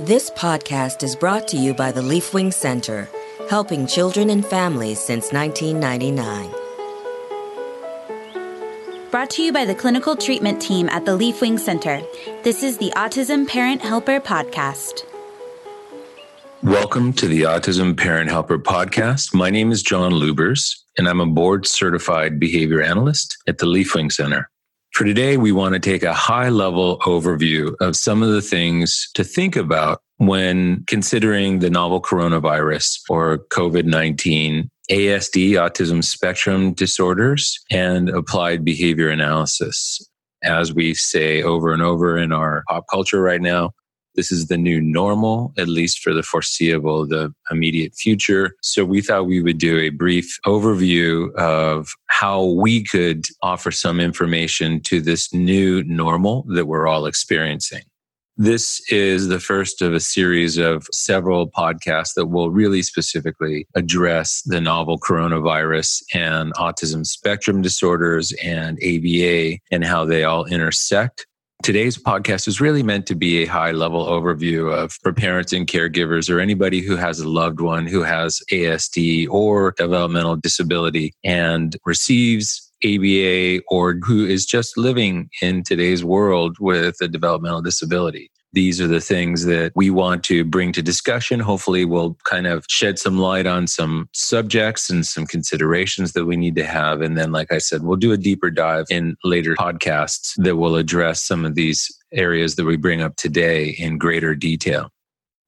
This podcast is brought to you by the Leafwing Center, helping children and families since 1999. Brought to you by the clinical treatment team at the Leafwing Center. This is the Autism Parent Helper Podcast. Welcome to the Autism Parent Helper Podcast. My name is John Lubers, and I'm a board certified behavior analyst at the Leafwing Center. For today, we want to take a high level overview of some of the things to think about when considering the novel coronavirus or COVID 19, ASD, autism spectrum disorders, and applied behavior analysis. As we say over and over in our pop culture right now, this is the new normal, at least for the foreseeable, the immediate future. So we thought we would do a brief overview of how we could offer some information to this new normal that we're all experiencing. This is the first of a series of several podcasts that will really specifically address the novel coronavirus and autism spectrum disorders and ABA and how they all intersect. Today's podcast is really meant to be a high level overview of for parents and caregivers or anybody who has a loved one who has ASD or developmental disability and receives ABA or who is just living in today's world with a developmental disability these are the things that we want to bring to discussion. Hopefully, we'll kind of shed some light on some subjects and some considerations that we need to have. And then, like I said, we'll do a deeper dive in later podcasts that will address some of these areas that we bring up today in greater detail.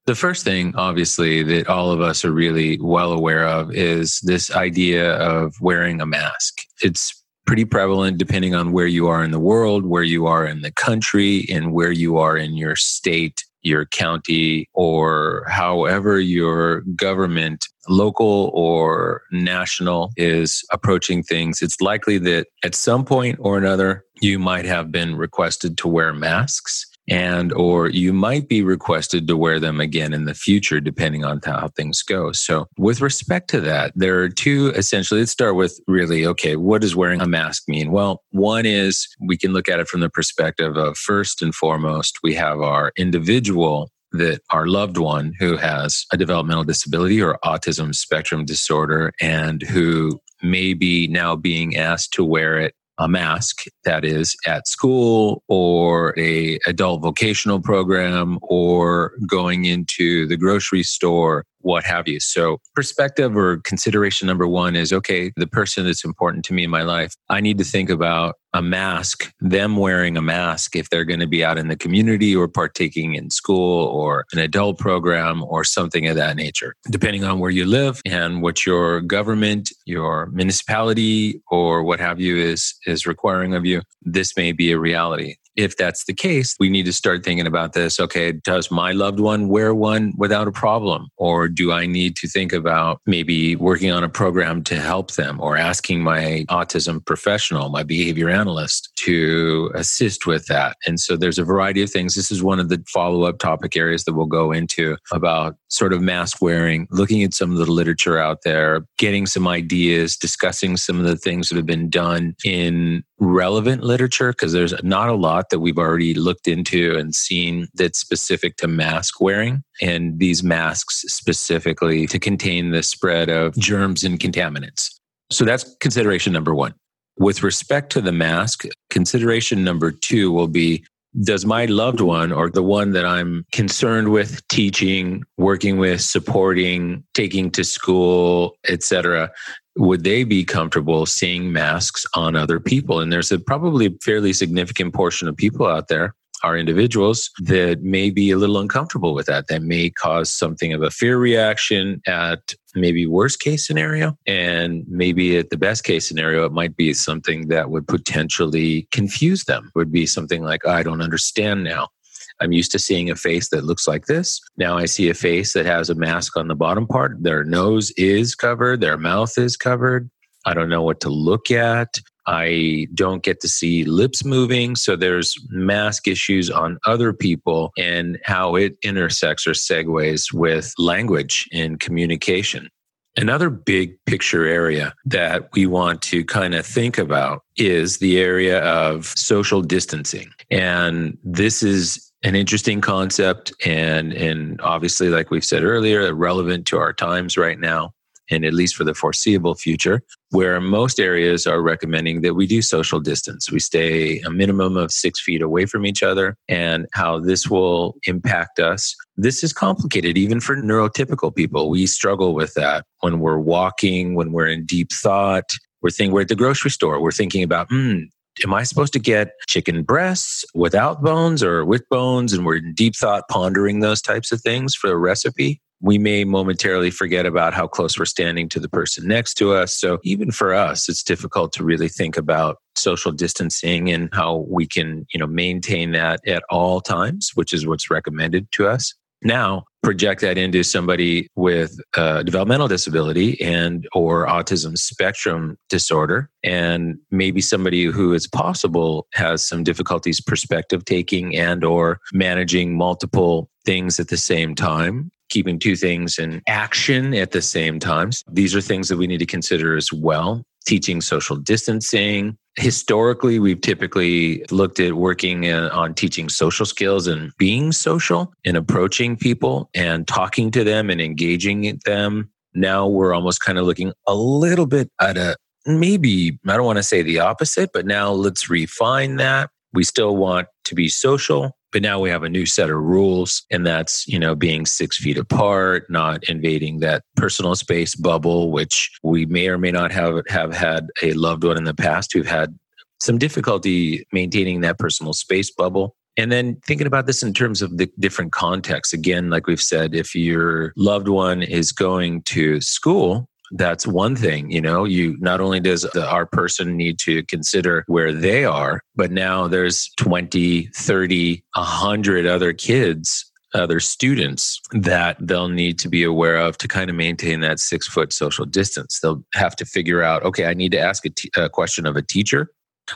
The first thing, obviously, that all of us are really well aware of is this idea of wearing a mask. It's pretty prevalent depending on where you are in the world, where you are in the country, and where you are in your state, your county, or however your government, local or national, is approaching things. It's likely that at some point or another, you might have been requested to wear masks and or you might be requested to wear them again in the future depending on how things go. So with respect to that there are two essentially let's start with really okay what does wearing a mask mean? Well one is we can look at it from the perspective of first and foremost we have our individual that our loved one who has a developmental disability or autism spectrum disorder and who may be now being asked to wear it a mask that is at school or a adult vocational program or going into the grocery store what have you. So, perspective or consideration number one is okay, the person that's important to me in my life, I need to think about a mask, them wearing a mask if they're going to be out in the community or partaking in school or an adult program or something of that nature. Depending on where you live and what your government, your municipality, or what have you is, is requiring of you, this may be a reality if that's the case, we need to start thinking about this. Okay, does my loved one wear one without a problem? Or do I need to think about maybe working on a program to help them or asking my autism professional, my behavior analyst to assist with that? And so there's a variety of things. This is one of the follow up topic areas that we'll go into about sort of mask wearing, looking at some of the literature out there, getting some ideas, discussing some of the things that have been done in relevant literature, because there's not a lot that we've already looked into and seen that's specific to mask wearing and these masks specifically to contain the spread of germs and contaminants. So that's consideration number one. With respect to the mask, consideration number two will be does my loved one or the one that I'm concerned with teaching, working with, supporting, taking to school, etc., would they be comfortable seeing masks on other people? And there's a probably fairly significant portion of people out there are individuals mm-hmm. that may be a little uncomfortable with that. That may cause something of a fear reaction at maybe worst case scenario. And maybe at the best case scenario, it might be something that would potentially confuse them, it would be something like, I don't understand now. I'm used to seeing a face that looks like this. Now I see a face that has a mask on the bottom part. Their nose is covered, their mouth is covered. I don't know what to look at. I don't get to see lips moving. So there's mask issues on other people and how it intersects or segues with language and communication. Another big picture area that we want to kind of think about is the area of social distancing. And this is an interesting concept and and obviously like we've said earlier relevant to our times right now and at least for the foreseeable future where most areas are recommending that we do social distance we stay a minimum of six feet away from each other and how this will impact us this is complicated even for neurotypical people we struggle with that when we're walking when we're in deep thought we're thinking we're at the grocery store we're thinking about hmm am I supposed to get chicken breasts without bones or with bones? And we're in deep thought pondering those types of things for a recipe. We may momentarily forget about how close we're standing to the person next to us. So even for us, it's difficult to really think about social distancing and how we can, you know, maintain that at all times, which is what's recommended to us. Now, project that into somebody with a developmental disability and or autism spectrum disorder and maybe somebody who it's possible has some difficulties perspective taking and or managing multiple things at the same time keeping two things in action at the same time these are things that we need to consider as well. Teaching social distancing. Historically we've typically looked at working uh, on teaching social skills and being social and approaching people and talking to them and engaging them. Now we're almost kind of looking a little bit at a maybe i don't want to say the opposite but now let's refine that. We still want to be social but now we have a new set of rules, and that's, you know, being six feet apart, not invading that personal space bubble, which we may or may not have, have had a loved one in the past who've had some difficulty maintaining that personal space bubble. And then thinking about this in terms of the different contexts. Again, like we've said, if your loved one is going to school, that's one thing you know you not only does the, our person need to consider where they are but now there's 20 30 100 other kids other students that they'll need to be aware of to kind of maintain that six foot social distance they'll have to figure out okay i need to ask a, t- a question of a teacher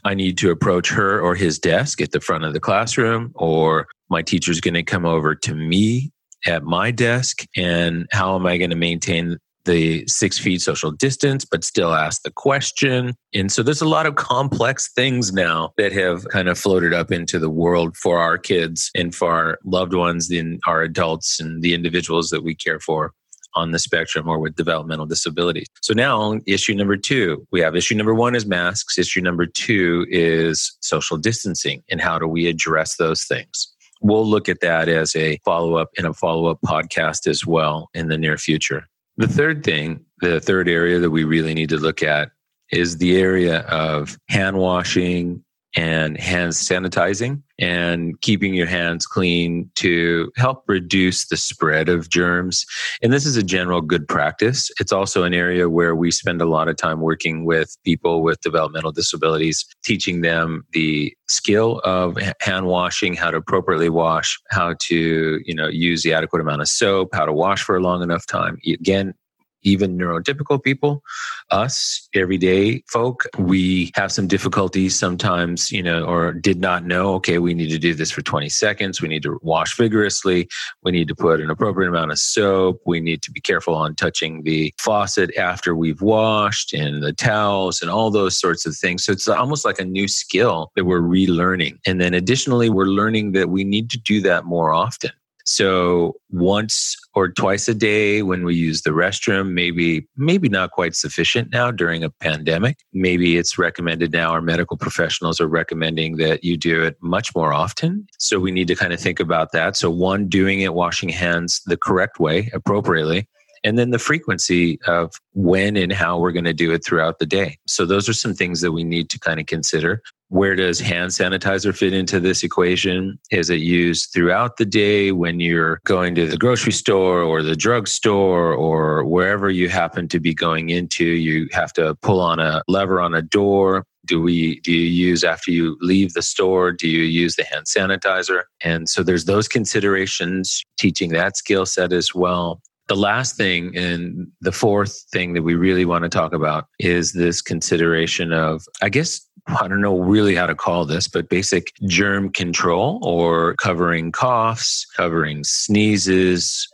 I need to approach her or his desk at the front of the classroom, or my teacher's going to come over to me at my desk. And how am I going to maintain the six feet social distance, but still ask the question. And so there's a lot of complex things now that have kind of floated up into the world for our kids and for our loved ones, and our adults and the individuals that we care for on the spectrum or with developmental disabilities. So now issue number two, we have issue number one is masks. Issue number two is social distancing and how do we address those things? We'll look at that as a follow up in a follow up podcast as well in the near future. The third thing, the third area that we really need to look at is the area of hand washing and hand sanitizing and keeping your hands clean to help reduce the spread of germs. And this is a general good practice. It's also an area where we spend a lot of time working with people with developmental disabilities, teaching them the skill of hand washing, how to appropriately wash, how to, you know, use the adequate amount of soap, how to wash for a long enough time. Again, even neurotypical people, us, everyday folk, we have some difficulties sometimes, you know, or did not know, okay, we need to do this for 20 seconds. We need to wash vigorously. We need to put an appropriate amount of soap. We need to be careful on touching the faucet after we've washed and the towels and all those sorts of things. So it's almost like a new skill that we're relearning. And then additionally, we're learning that we need to do that more often. So once or twice a day when we use the restroom, maybe maybe not quite sufficient now during a pandemic. Maybe it's recommended now our medical professionals are recommending that you do it much more often. So we need to kind of think about that. So one doing it washing hands the correct way, appropriately, and then the frequency of when and how we're going to do it throughout the day. So those are some things that we need to kind of consider. Where does hand sanitizer fit into this equation? Is it used throughout the day when you're going to the grocery store or the drugstore or wherever you happen to be going into? You have to pull on a lever on a door do we do you use after you leave the store do you use the hand sanitizer and so there's those considerations teaching that skill set as well the last thing and the fourth thing that we really want to talk about is this consideration of, I guess, I don't know really how to call this, but basic germ control or covering coughs, covering sneezes,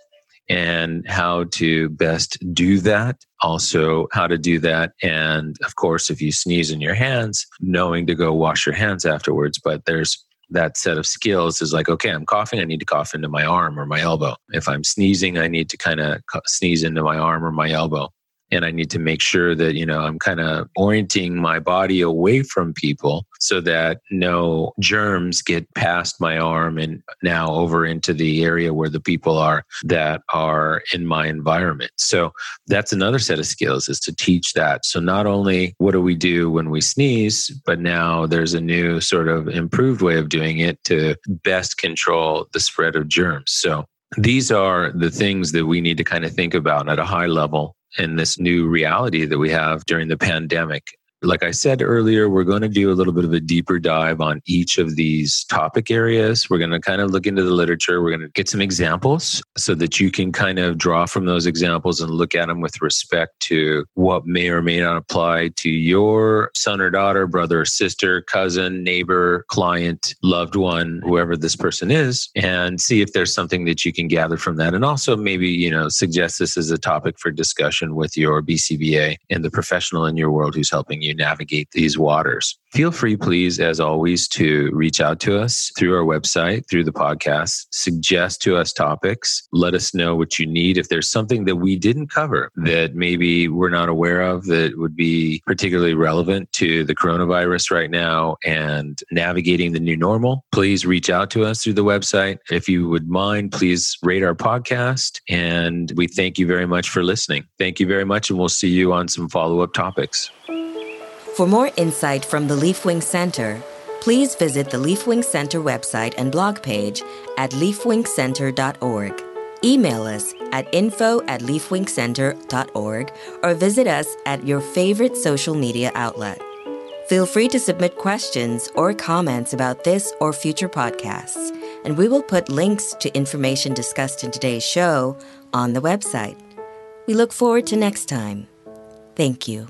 and how to best do that. Also, how to do that. And of course, if you sneeze in your hands, knowing to go wash your hands afterwards. But there's that set of skills is like, okay, I'm coughing, I need to cough into my arm or my elbow. If I'm sneezing, I need to kind of sneeze into my arm or my elbow and I need to make sure that, you know, I'm kind of orienting my body away from people so that no germs get past my arm and now over into the area where the people are that are in my environment. So that's another set of skills is to teach that. So not only what do we do when we sneeze, but now there's a new sort of improved way of doing it to best control the spread of germs. So these are the things that we need to kind of think about at a high level in this new reality that we have during the pandemic. Like I said earlier, we're going to do a little bit of a deeper dive on each of these topic areas. We're going to kind of look into the literature. We're going to get some examples so that you can kind of draw from those examples and look at them with respect to what may or may not apply to your son or daughter, brother or sister, cousin, neighbor, client, loved one, whoever this person is, and see if there's something that you can gather from that. And also maybe, you know, suggest this as a topic for discussion with your BCBA and the professional in your world who's helping you you navigate these waters. Feel free, please, as always, to reach out to us through our website, through the podcast, suggest to us topics, let us know what you need. If there's something that we didn't cover that maybe we're not aware of that would be particularly relevant to the coronavirus right now and navigating the new normal, please reach out to us through the website. If you would mind, please rate our podcast. And we thank you very much for listening. Thank you very much. And we'll see you on some follow up topics. For more insight from the Leafwing Center, please visit the Leafwing Center website and blog page at leafwingcenter.org. Email us at info at leafwingcenter.org or visit us at your favorite social media outlet. Feel free to submit questions or comments about this or future podcasts, and we will put links to information discussed in today's show on the website. We look forward to next time. Thank you.